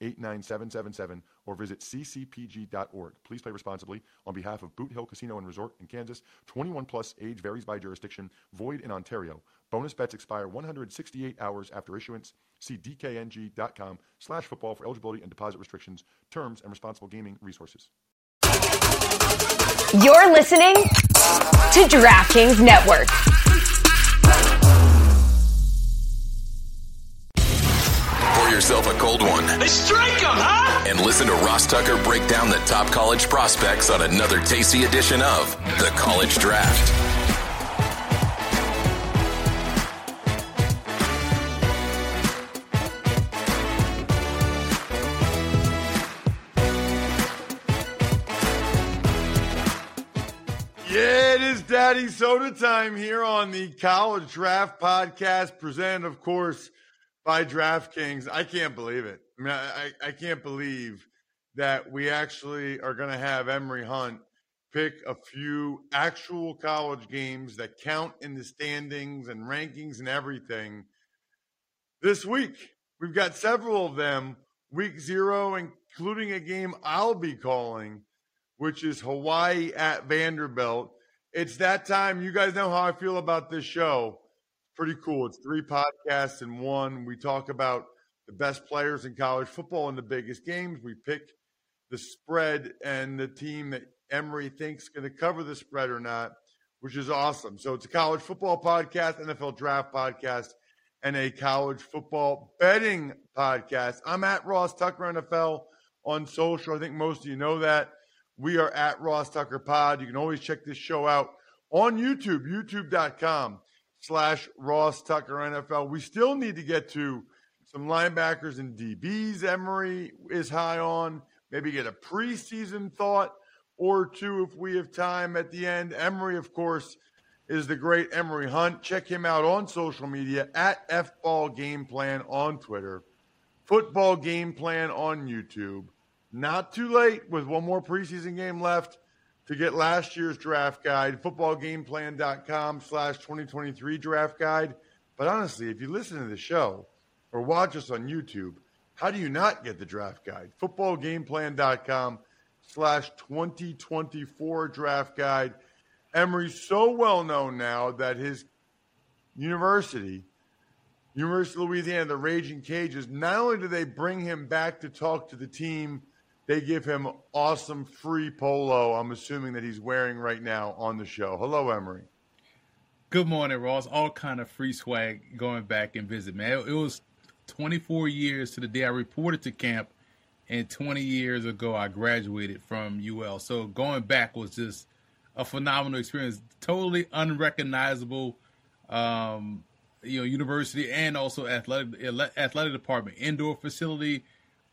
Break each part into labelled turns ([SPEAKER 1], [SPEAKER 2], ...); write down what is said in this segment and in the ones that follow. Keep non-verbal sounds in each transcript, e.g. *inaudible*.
[SPEAKER 1] 89777 or visit ccpg.org. Please play responsibly. On behalf of Boot Hill Casino and Resort in Kansas, 21 plus age varies by jurisdiction, void in Ontario. Bonus bets expire 168 hours after issuance. See dkng.com slash football for eligibility and deposit restrictions, terms, and responsible gaming resources.
[SPEAKER 2] You're listening to DraftKings Network.
[SPEAKER 3] Yourself a cold one.
[SPEAKER 4] They strike them, huh?
[SPEAKER 3] And listen to Ross Tucker break down the top college prospects on another tasty edition of The College Draft.
[SPEAKER 1] Yeah, it is Daddy Soda time here on the College Draft Podcast, presented, of course, by DraftKings. I can't believe it. I mean, I, I can't believe that we actually are going to have Emory Hunt pick a few actual college games that count in the standings and rankings and everything this week. We've got several of them, week zero, including a game I'll be calling, which is Hawaii at Vanderbilt. It's that time. You guys know how I feel about this show pretty cool. It's three podcasts in one. We talk about the best players in college football and the biggest games. We pick the spread and the team that Emory thinks going to cover the spread or not, which is awesome. So it's a college football podcast, NFL draft podcast, and a college football betting podcast. I'm at Ross Tucker NFL on social. I think most of you know that. We are at Ross Tucker Pod. You can always check this show out on YouTube, youtube.com slash Ross Tucker NFL. We still need to get to some linebackers and DBs. Emory is high on. Maybe get a preseason thought or two if we have time at the end. Emory, of course, is the great Emory Hunt. Check him out on social media at FBall Game Plan on Twitter, Football Game Plan on YouTube. Not too late with one more preseason game left to get last year's draft guide, footballgameplan.com slash 2023 draft guide. But honestly, if you listen to the show or watch us on YouTube, how do you not get the draft guide? Footballgameplan.com slash 2024 draft guide. Emory's so well known now that his university, University of Louisiana, the Raging Cajuns, not only do they bring him back to talk to the team – they give him awesome free polo. I'm assuming that he's wearing right now on the show. Hello, Emory.
[SPEAKER 5] Good morning, Ross. All kind of free swag going back and visit, man. It was 24 years to the day I reported to camp, and 20 years ago I graduated from UL. So going back was just a phenomenal experience. Totally unrecognizable, um, you know, university and also athletic athletic department, indoor facility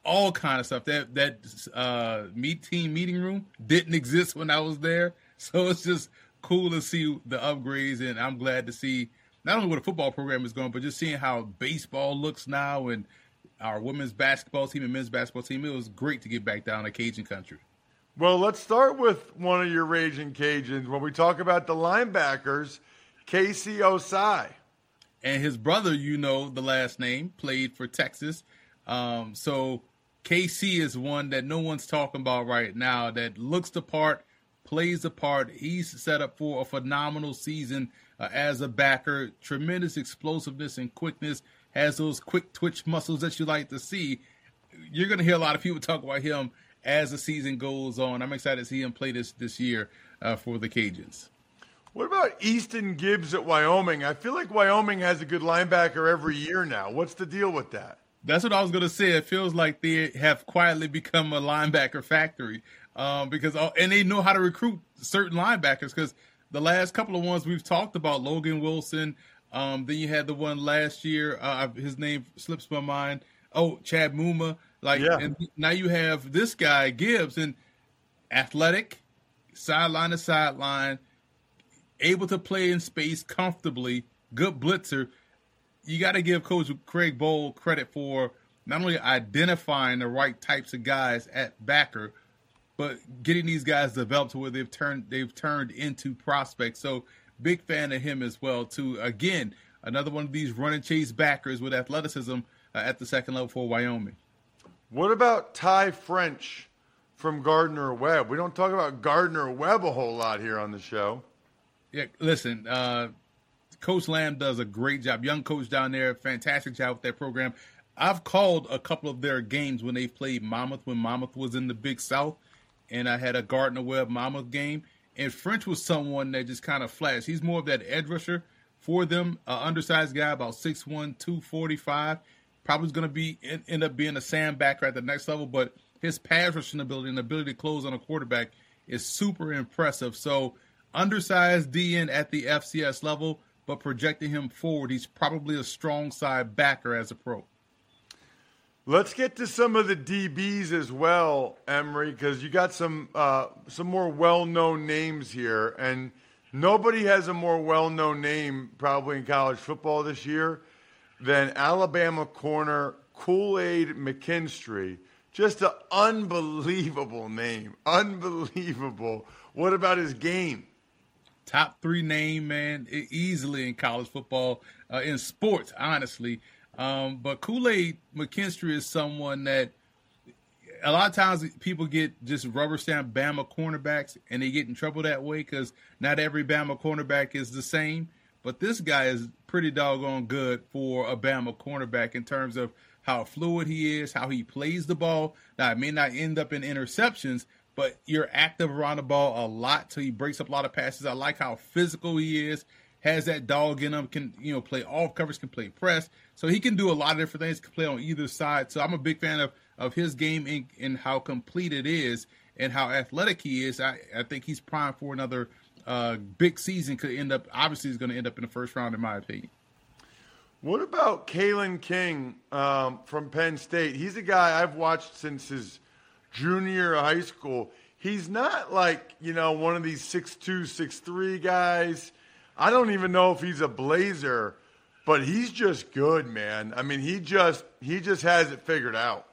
[SPEAKER 5] all kind of stuff. That that uh, meet team meeting room didn't exist when I was there, *laughs* so it's just cool to see the upgrades, and I'm glad to see not only where the football program is going, but just seeing how baseball looks now and our women's basketball team and men's basketball team. It was great to get back down to Cajun country.
[SPEAKER 1] Well, let's start with one of your raging Cajuns when we talk about the linebackers, KC Ossai.
[SPEAKER 5] And his brother, you know the last name, played for Texas. Um, so KC is one that no one's talking about right now that looks the part, plays the part. He's set up for a phenomenal season uh, as a backer. Tremendous explosiveness and quickness. Has those quick twitch muscles that you like to see. You're going to hear a lot of people talk about him as the season goes on. I'm excited to see him play this this year uh, for the Cajuns.
[SPEAKER 1] What about Easton Gibbs at Wyoming? I feel like Wyoming has a good linebacker every year now. What's the deal with that?
[SPEAKER 5] That's what I was going to say. It feels like they have quietly become a linebacker factory um, because and they know how to recruit certain linebackers because the last couple of ones we've talked about, Logan Wilson. Um, then you had the one last year. Uh, his name slips my mind. Oh, Chad Muma. Like, yeah. and now you have this guy Gibbs and athletic, sideline to sideline, able to play in space comfortably, good blitzer. You got to give Coach Craig Bohl credit for not only identifying the right types of guys at backer, but getting these guys developed to where they've turned they've turned into prospects. So big fan of him as well. Too again, another one of these run and chase backers with athleticism uh, at the second level for Wyoming.
[SPEAKER 1] What about Ty French from Gardner Webb? We don't talk about Gardner Webb a whole lot here on the show.
[SPEAKER 5] Yeah, listen, uh, Coach Lamb does a great job. Young coach down there, fantastic job with that program. I've called a couple of their games when they played Monmouth when Monmouth was in the Big South, and I had a Gardner Webb Monmouth game. And French was someone that just kind of flashed. He's more of that edge rusher for them, undersized guy, about 6'1", 245. Probably going to be end up being a Sam backer at the next level, but his pass rushing ability and ability to close on a quarterback is super impressive. So undersized DN at the FCS level, but projecting him forward, he's probably a strong side backer as a pro.
[SPEAKER 1] Let's get to some of the DBs as well, Emory, because you got some uh, some more well-known names here, and nobody has a more well-known name probably in college football this year than Alabama corner Kool Aid McKinstry. Just an unbelievable name, unbelievable. What about his game?
[SPEAKER 5] Top three name, man, easily in college football, uh, in sports, honestly. Um, but Kool Aid McKinstry is someone that a lot of times people get just rubber stamp Bama cornerbacks and they get in trouble that way because not every Bama cornerback is the same. But this guy is pretty doggone good for a Bama cornerback in terms of how fluid he is, how he plays the ball. Now, it may not end up in interceptions, but you're active around the ball a lot, so he breaks up a lot of passes. I like how physical he is, has that dog in him, can you know play off coverage, can play press, so he can do a lot of different things. Can play on either side. So I'm a big fan of of his game and, and how complete it is, and how athletic he is. I I think he's primed for another uh, big season. Could end up obviously he's going to end up in the first round, in my opinion.
[SPEAKER 1] What about Kalen King um, from Penn State? He's a guy I've watched since his junior high school. He's not like, you know, one of these six two, six three guys. I don't even know if he's a blazer, but he's just good, man. I mean, he just he just has it figured out.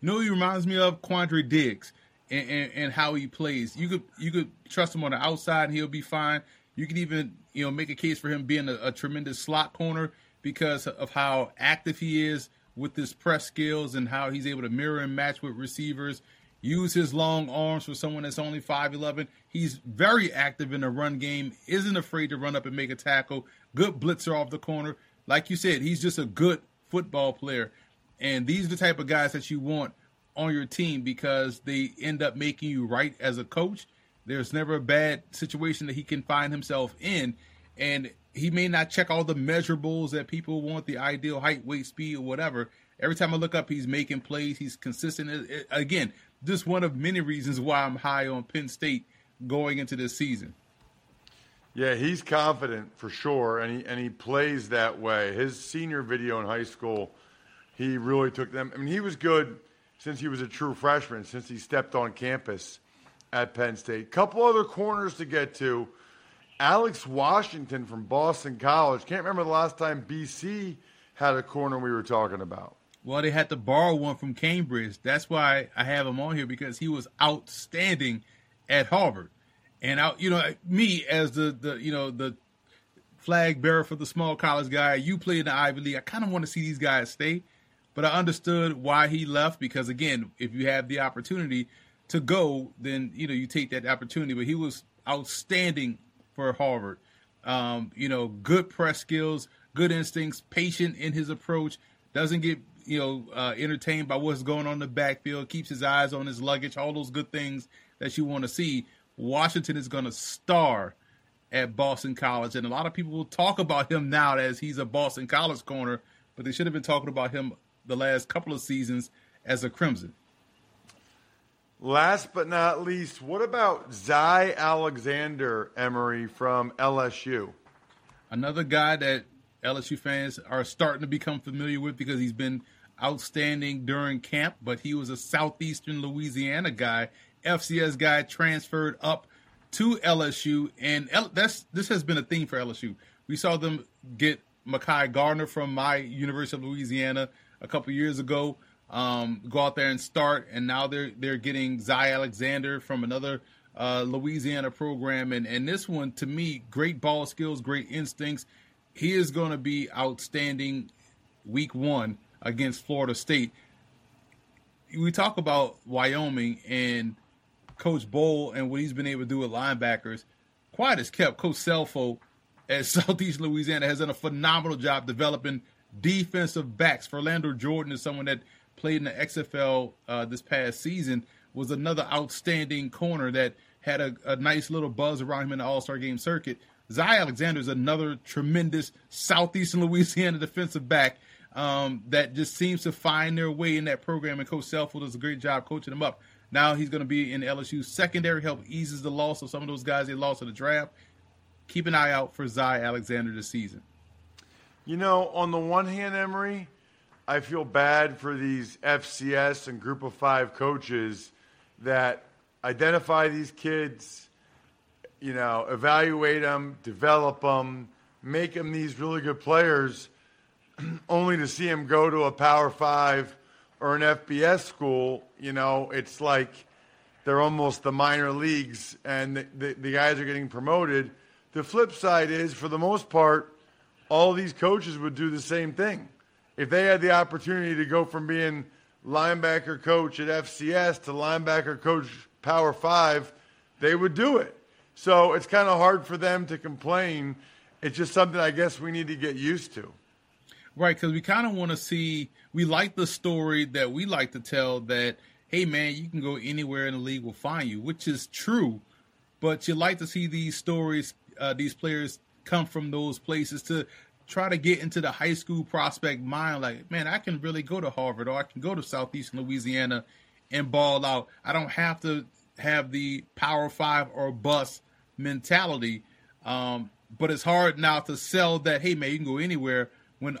[SPEAKER 5] You know, he reminds me of Quandre Diggs and, and, and, how he plays. You could you could trust him on the outside; and he'll be fine. You could even you know make a case for him being a, a tremendous slot corner because of how active he is with his press skills and how he's able to mirror and match with receivers use his long arms for someone that's only 5'11. He's very active in the run game, isn't afraid to run up and make a tackle. Good blitzer off the corner. Like you said, he's just a good football player. And these are the type of guys that you want on your team because they end up making you right as a coach. There's never a bad situation that he can find himself in. And he may not check all the measurables that people want the ideal height, weight, speed, or whatever. Every time I look up, he's making plays. He's consistent. Uh, uh, again, just one of many reasons why I'm high on Penn State going into this season.
[SPEAKER 1] Yeah, he's confident for sure, and he and he plays that way. His senior video in high school, he really took them. I mean, he was good since he was a true freshman, since he stepped on campus at Penn State. Couple other corners to get to. Alex Washington from Boston College. Can't remember the last time BC had a corner we were talking about.
[SPEAKER 5] Well, they had to borrow one from Cambridge. That's why I have him on here because he was outstanding at Harvard. And I, you know, me as the the you know the flag bearer for the small college guy, you play in the Ivy League. I kind of want to see these guys stay, but I understood why he left because again, if you have the opportunity to go, then you know you take that opportunity. But he was outstanding for Harvard. Um, you know, good press skills, good instincts, patient in his approach, doesn't get you know, uh, entertained by what's going on in the backfield, keeps his eyes on his luggage, all those good things that you want to see. Washington is going to star at Boston College, and a lot of people will talk about him now as he's a Boston College corner, but they should have been talking about him the last couple of seasons as a Crimson.
[SPEAKER 1] Last but not least, what about Zy Alexander Emory from LSU?
[SPEAKER 5] Another guy that LSU fans are starting to become familiar with because he's been outstanding during camp, but he was a Southeastern Louisiana guy, FCS guy, transferred up to LSU, and L- that's this has been a theme for LSU. We saw them get Mekhi Garner from my University of Louisiana a couple years ago. Um, go out there and start, and now they're they're getting Zy Alexander from another uh, Louisiana program, and and this one to me, great ball skills, great instincts. He is going to be outstanding week one against Florida State. We talk about Wyoming and Coach Bohl and what he's been able to do with linebackers. Quiet as kept, Coach Scelfo at *laughs* Southeast Louisiana has done a phenomenal job developing defensive backs. Ferlando Jordan is someone that played in the XFL uh, this past season, was another outstanding corner that had a, a nice little buzz around him in the All Star game circuit. Zy Alexander is another tremendous Southeastern Louisiana *laughs* defensive back um, that just seems to find their way in that program, and Coach Scelfo does a great job coaching them up. Now he's going to be in LSU secondary help eases the loss of some of those guys they lost in the draft. Keep an eye out for Zy Alexander this season.
[SPEAKER 1] You know, on the one hand, Emory, I feel bad for these FCS and Group of Five coaches that identify these kids, you know, evaluate them, develop them, make them these really good players, *clears throat* only to see them go to a Power Five or an FBS school. You know, it's like they're almost the minor leagues, and the, the, the guys are getting promoted. The flip side is, for the most part, all these coaches would do the same thing. If they had the opportunity to go from being linebacker coach at FCS to linebacker coach Power Five, they would do it. So it's kind of hard for them to complain. It's just something I guess we need to get used to.
[SPEAKER 5] Right, because we kind of want to see, we like the story that we like to tell that, hey, man, you can go anywhere in the league, will find you, which is true. But you like to see these stories, uh, these players come from those places to try to get into the high school prospect mind like man i can really go to harvard or i can go to southeastern louisiana and ball out i don't have to have the power five or bus mentality um, but it's hard now to sell that hey man you can go anywhere when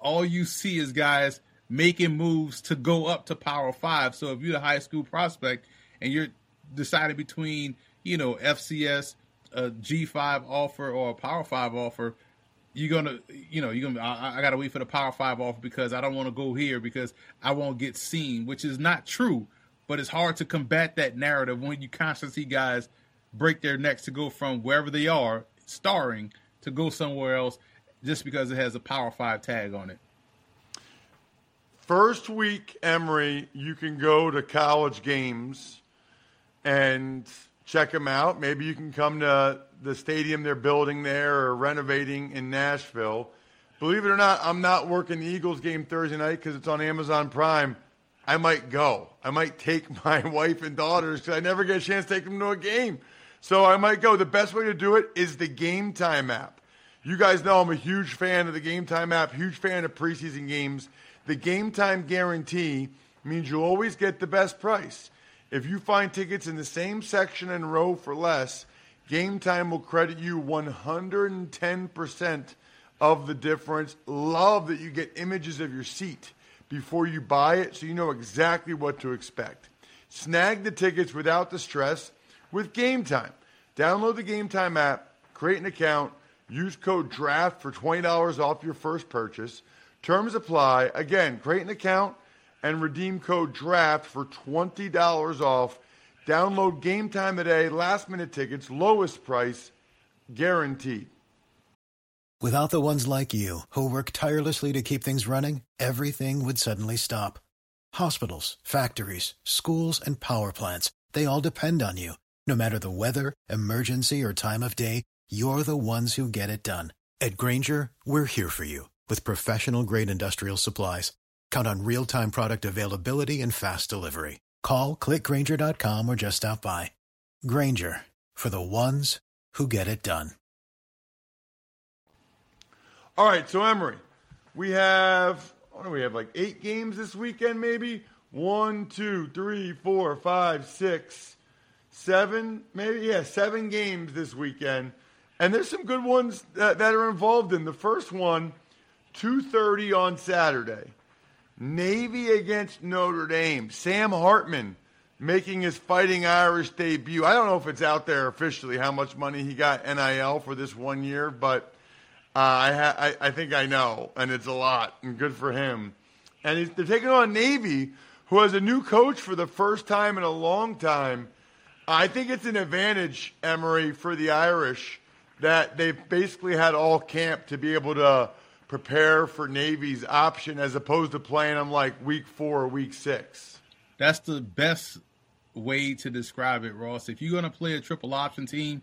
[SPEAKER 5] all you see is guys making moves to go up to power five so if you're a high school prospect and you're deciding between you know fcs a G5 offer or a Power 5 offer, you're gonna, you know, you're gonna. I, I gotta wait for the Power Five offer because I don't want to go here because I won't get seen, which is not true. But it's hard to combat that narrative when you constantly see guys break their necks to go from wherever they are starring to go somewhere else just because it has a Power Five tag on it.
[SPEAKER 1] First week, Emory, you can go to college games and check them out. Maybe you can come to the stadium they're building there or renovating in Nashville. Believe it or not, I'm not working the Eagles game Thursday night because it's on Amazon Prime. I might go. I might take *laughs* my wife and daughters because I never get a chance to take them to a game. So I might go. The best way to do it is the Game Time app. You guys know I'm a huge fan of the Game Time app, huge fan of preseason games. The Game Time guarantee means you'll always get the best price. If you find tickets in the same section and row for less, Game Time will credit you 110% of the difference. Love that you get images of your seat before you buy it so you know exactly what to expect. Snag the tickets without the stress with Game Time. Download the Game Time app, create an account, use code DRAFT for $20 off your first purchase. Terms apply. Again, create an account and redeem code DRAFT for $20 off. Download game time today, last minute tickets, lowest price, guaranteed.
[SPEAKER 6] Without the ones like you, who work tirelessly to keep things running, everything would suddenly stop. Hospitals, factories, schools, and power plants, they all depend on you. No matter the weather, emergency, or time of day, you're the ones who get it done. At Grainger, we're here for you with professional grade industrial supplies. Count on real time product availability and fast delivery. Call clickgranger.com or just stop by. Grainger for the ones who get it done.
[SPEAKER 1] All right, so Emory, we have what do we have like eight games this weekend, maybe one, two, three, four, five, six, seven, maybe yeah, seven games this weekend, and there's some good ones that, that are involved in the first one, two thirty on Saturday, Navy against Notre Dame. Sam Hartman making his Fighting Irish debut. I don't know if it's out there officially how much money he got NIL for this one year, but uh, I, ha- I, I think I know, and it's a lot, and good for him. And they're taking on Navy, who has a new coach for the first time in a long time. I think it's an advantage, Emory, for the Irish that they've basically had all camp to be able to prepare for Navy's option as opposed to playing them like week four or week six.
[SPEAKER 5] That's the best way to describe it, Ross. If you're going to play a triple option team,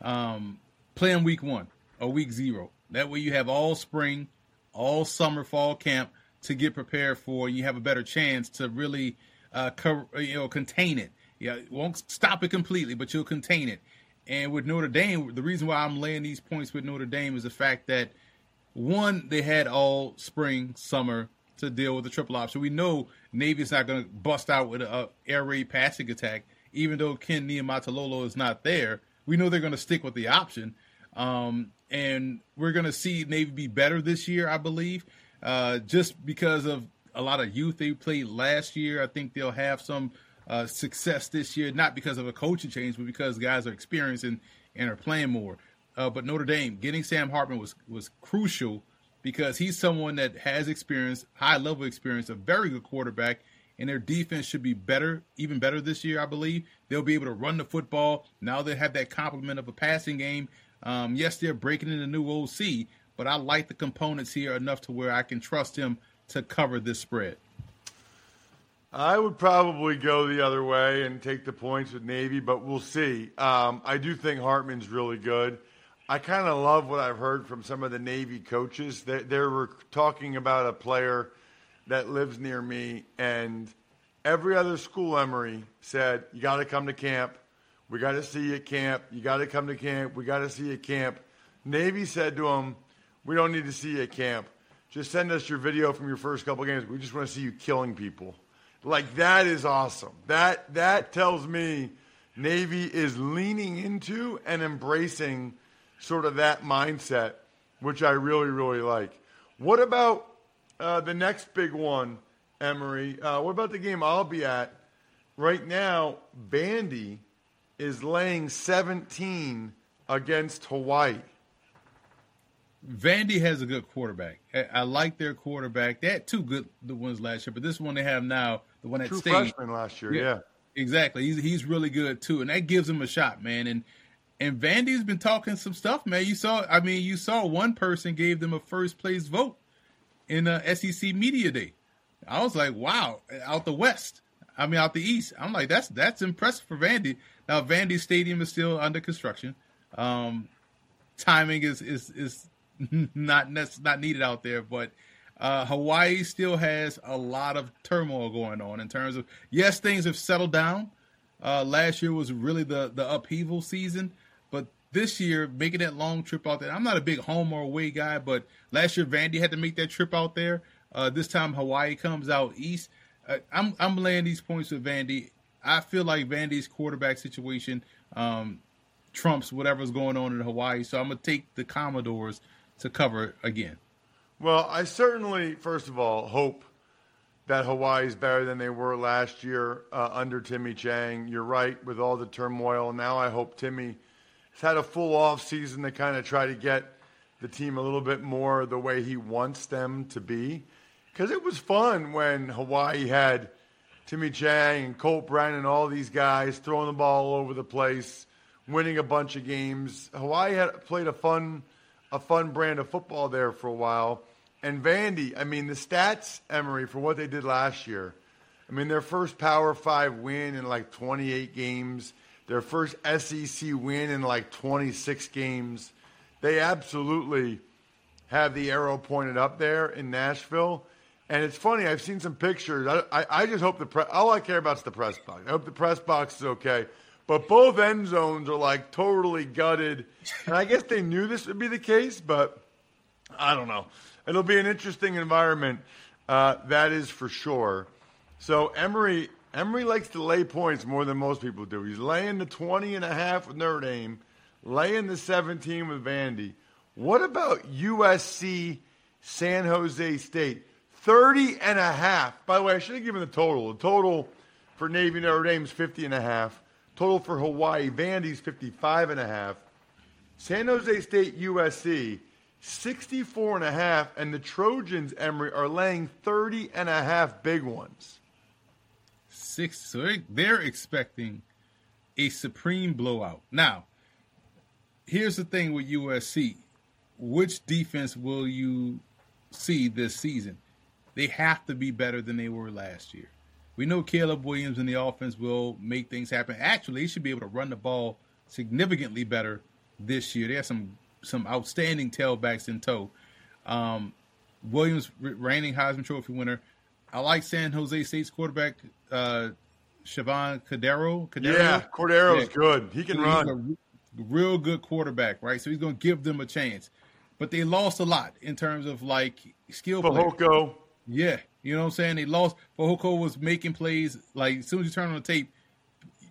[SPEAKER 5] um, play in week one or week zero. That way you have all spring, all summer, fall camp to get prepared for. You have a better chance to really, uh, co- you know, contain it. Yeah, it won't stop it completely, but you'll contain it. And with Notre Dame, the reason why I'm laying these points with Notre Dame is the fact that one, they had all spring, summer to deal with the triple option. We know Navy is not going to bust out with a, air raid passing attack, even though Ken Niumatalolo is not there. We know they're going to stick with the option. Um, and we're going to see Navy be better this year, I believe, uh, just because of a lot of youth they played last year. I think they'll have some uh, success this year, not because of a coaching change, but because guys are experiencing and are playing more. Uh, but Notre Dame getting Sam Hartman was was crucial because he's someone that has experience, high level experience, a very good quarterback, and their defense should be better, even better this year. I believe they'll be able to run the football now. They have that complement of a passing game um, yes, they're breaking in a new OC, but I like the components here enough to where I can trust him to cover this spread.
[SPEAKER 1] I would probably go the other way and take the points with Navy, but we'll see. Um, I do think Hartman's really good. I kind of love what I've heard from some of the Navy coaches. They, they were talking about a player that lives near me, and every other school, Emory, said, You got to come to camp. We got to see you at camp. You got to come to camp. We got to see you at camp. Navy said to him, We don't need to see you at camp. Just send us your video from your first couple games. We just want to see you killing people. Like that is awesome. That that tells me Navy is leaning into and embracing sort of that mindset, which I really really like. What about uh, the next big one, Emory? Uh, what about the game I'll be at right now? Vandy is laying 17 against Hawaii.
[SPEAKER 5] Vandy has a good quarterback. I, like their quarterback. They had two good the ones last year, but this one they have now, the one that
[SPEAKER 1] True
[SPEAKER 5] stayed
[SPEAKER 1] freshman last year, yeah, yeah.
[SPEAKER 5] Exactly. He's he's really good too, and that gives him a shot, man. And and Vandy's been talking some stuff, man. You saw, I mean, you saw one person gave them a first place vote in uh, SEC media day. I was like, wow, out the West. I mean, out the East. I'm like, that's that's impressive for Vandy. Now, Vandy Stadium is still under construction. Um, timing is is is *laughs* not not needed out there, but uh, Hawaii still has a lot of turmoil going on in terms of yes, things have settled down. Uh, last year was really the the upheaval season, but this year making that long trip out there. I'm not a big home or away guy, but last year Vandy had to make that trip out there. Uh, this time Hawaii comes out east. Uh, I'm I'm laying these points with Vandy. I feel like Vandy's quarterback situation um, trumps whatever's going on in Hawaii. So I'm gonna take the Commodores to cover again.
[SPEAKER 1] Well, I certainly, first of all, hope that Hawaii is better than they were last year uh, under Timmy Chang. You're right with all the turmoil. Now I hope Timmy has had a full off season to kind of try to get the team a little bit more the way he wants them to be. Because it was fun when Hawaii had Timmy Chang and Colt Brennan and all these guys throwing the ball all over the place, winning a bunch of games. Hawaii had played a fun, a fun brand of football there for a while. And Vandy, I mean, the stats, Emory, for what they did last year. I mean, their first Power Five win in like 28 games, their first SEC win in like 26 games. They absolutely have the arrow pointed up there in Nashville. And it's funny, I've seen some pictures. I, I, I just hope the press, all I care about is the press box. I hope the press box is okay. But both end zones are like totally gutted. And I guess they knew this would be the case, but I don't know. It'll be an interesting environment, uh, that is for sure. So Emory Emory likes to lay points more than most people do. He's laying the 20 and a half with Notre Dame, laying the 17 with Vandy. What about USC San Jose State? 30 and a half. By the way, I should have given the total. The total for Navy Notre Dame is 50 and a half. Total for Hawaii Vandy's 55 and a half. San Jose State USC 64 and a half and the Trojans Emory are laying 30 and a half big ones.
[SPEAKER 5] Six so they're expecting a supreme blowout. Now, here's the thing with USC. Which defense will you see this season? They have to be better than they were last year. We know Caleb Williams and the offense will make things happen. Actually, he should be able to run the ball significantly better this year. They have some some outstanding tailbacks in tow. Um, Williams, reigning Heisman Trophy winner. I like San Jose State's quarterback, uh, Chevan Cordeiro.
[SPEAKER 1] Cordeiro. Yeah, Cordeiro's yeah. good. He can
[SPEAKER 5] he's
[SPEAKER 1] run.
[SPEAKER 5] A real good quarterback, right? So he's going to give them a chance. But they lost a lot in terms of like skill.
[SPEAKER 1] Fehoko.
[SPEAKER 5] Yeah, you know what I'm saying. They lost. Fehoko was making plays like as soon as you turn on the tape,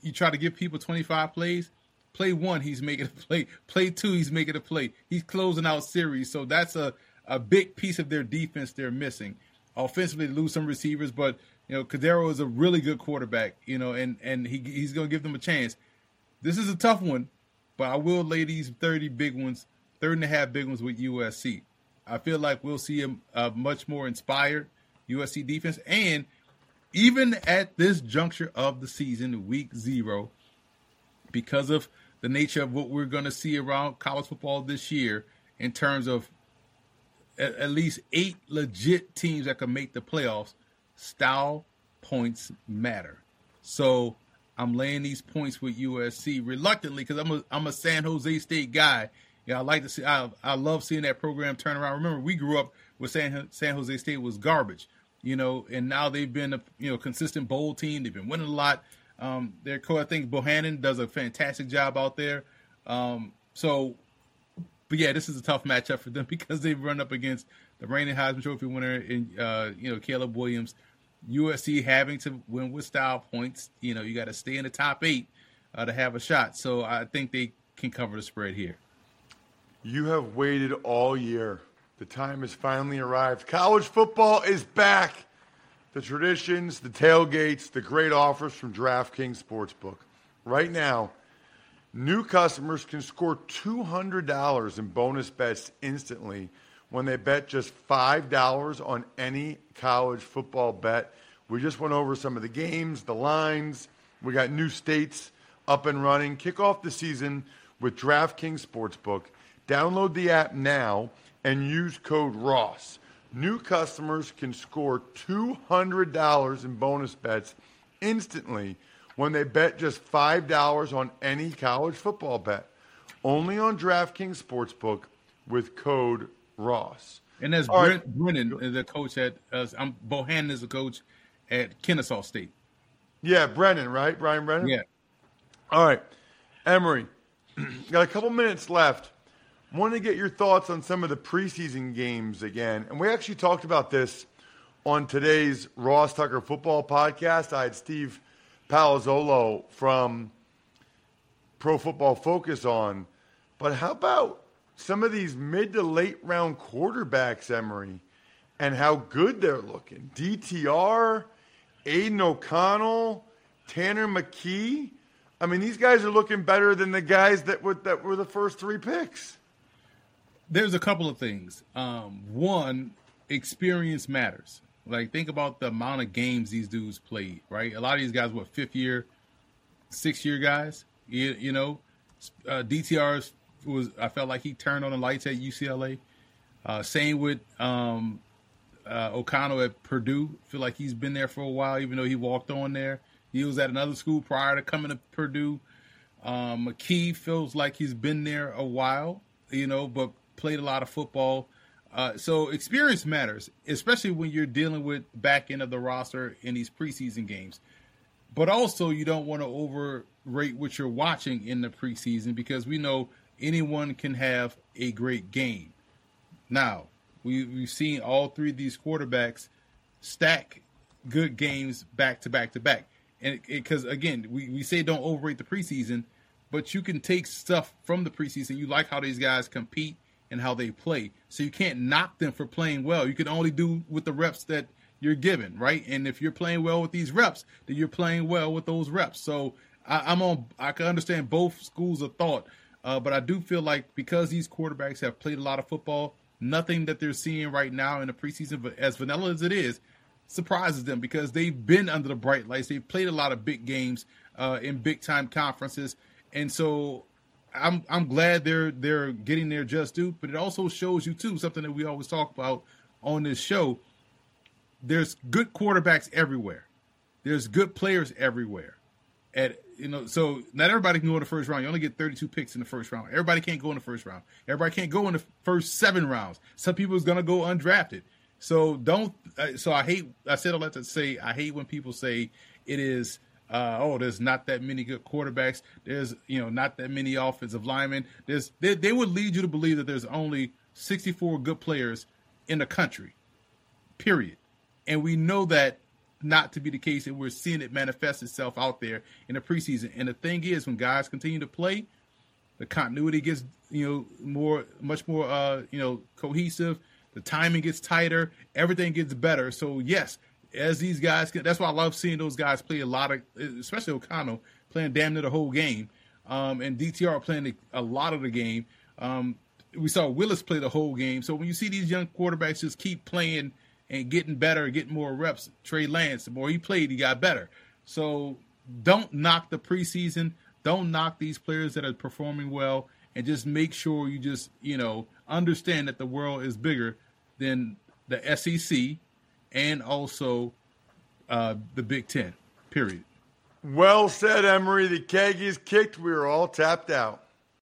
[SPEAKER 5] you try to give people 25 plays. Play one, he's making a play. Play two, he's making a play. He's closing out series. So that's a a big piece of their defense they're missing. Offensively, lose some receivers, but you know Cordeiro is a really good quarterback. You know, and and he he's going to give them a chance. This is a tough one, but I will lay these 30 big ones, 30 and a half big ones with USC. I feel like we'll see a, a much more inspired USC defense. And even at this juncture of the season, week zero, because of the nature of what we're going to see around college football this year, in terms of at, least eight legit teams that can make the playoffs, style points matter. So I'm laying these points with USC reluctantly because I'm a I'm a San Jose State guy, yeah, I like to see. I I love seeing that program turn around. Remember, we grew up with San San Jose State was garbage, you know, and now they've been a you know consistent bowl team. They've been winning a lot. Um, their coach, I think Bohannon does a fantastic job out there. Um, so, but yeah, this is a tough matchup for them *laughs* because they've run up against the reigning Heisman Trophy winner in uh, you know Caleb Williams. USC having to win with style points. You know, you got to stay in the top eight uh, to have a shot. So I think they can cover the spread here.
[SPEAKER 1] You have waited all year. The time has finally arrived. College football is back. The traditions, the tailgates, the great offers from DraftKings Sportsbook. Right now, new customers can score $200 in bonus bets instantly when they bet just $5 on any college football bet. We just went over some of the games, the lines. We got new states up and running. Kick off the season with DraftKings Sportsbook Download the app now and use code ROSS. New customers can score $200 in bonus bets instantly when they bet just $5 on any college football bet. Only on DraftKings Sportsbook with code ROSS.
[SPEAKER 5] And that's Brent, right. Brennan, the coach at, uh, I'm, Bohannon is the coach at Kennesaw State.
[SPEAKER 1] Yeah, Brennan, right? Brian Brennan?
[SPEAKER 5] Yeah.
[SPEAKER 1] All right. Emory, *clears throat* got a couple minutes left want to get your thoughts on some of the preseason games again. And we actually talked about this on today's Ross Tucker football podcast. I had Steve Palazzolo from Pro Football Focus on. But how about some of these mid to late round quarterbacks, Emory, and how good they're looking? DTR, Aidan O'Connell, Tanner McKee. I mean, these guys are looking better than the guys that were, that were the first three picks.
[SPEAKER 5] There's a couple of things. Um, one, experience matters. Like think about the amount of games these dudes played. Right, a lot of these guys, were fifth year, six year guys. You, you know, uh, DTR was. I felt like he turned on the lights at UCLA. Uh, same with um, uh, O'Connell at Purdue. Feel like he's been there for a while, even though he walked on there. He was at another school prior to coming to Purdue. Um, McKee feels like he's been there a while, you know, but played a lot of football. Uh, so experience matters, especially when you're dealing with back end of the roster in these preseason games. But also, you don't want to overrate what you're watching in the preseason because we know anyone can have a great game. Now, we, we've seen all three of these quarterbacks stack good games back to back to back. And because, again, we, we say don't overrate the preseason, but you can take stuff from the preseason. You like how these guys compete and how they play. So you can't knock them for playing well. You can only do with the reps that you're given, right? And if you're playing well with these reps, then you're playing well with those reps. So I, am on. I can understand both schools of thought, uh, but I do feel like because these quarterbacks have played a lot of football, nothing that they're seeing right now in the preseason, as vanilla as it is, surprises them because they've been under the bright lights. They've played a lot of big games uh, in big time conferences, and so I'm I'm glad they're they're getting their just due. But it also shows you too something that we always talk about on this show. There's good quarterbacks everywhere. There's good players everywhere. At you know, so not everybody can go in the first round. You only get 32 picks in the first round. Everybody can't go in the first round. Everybody can't go in the first seven rounds. Some people is gonna go undrafted. So don't. Uh, so I hate. I said a lot to say. I hate when people say it is. Uh, oh, there's not that many good quarterbacks. There's you know not that many offensive linemen. There's they, they would lead you to believe that there's only 64 good players in the country. Period. And we know that not to be the case, and we're seeing it manifest itself out there in the preseason. And the thing is, when guys continue to play, the continuity gets you know more, much more uh, you know cohesive. The timing gets tighter. Everything gets better. So yes, as these guys that's why I love seeing those guys play a lot of, especially O'Connell playing damn near the whole game, um, and DTR playing a lot of the game. Um, we saw Willis play the whole game. So when you see these young quarterbacks just keep playing and getting better, getting more reps. Trey Lance, the more he played, he got better. So don't knock the preseason. Don't knock these players that are performing well, and just make sure you just you know understand that the world is bigger than the SEC and also uh, the Big Ten. Period.
[SPEAKER 1] Well said, Emory. The keg is kicked. We are all tapped out.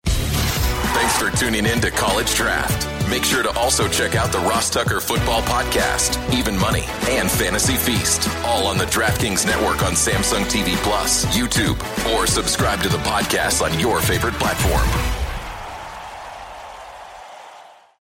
[SPEAKER 3] Thanks for tuning in to College Draft. Make sure to also check out the Ross Tucker Football Podcast, Even Money, and Fantasy Feast, all on the DraftKings Network on Samsung TV Plus, YouTube, or subscribe to the podcast on your favorite platform.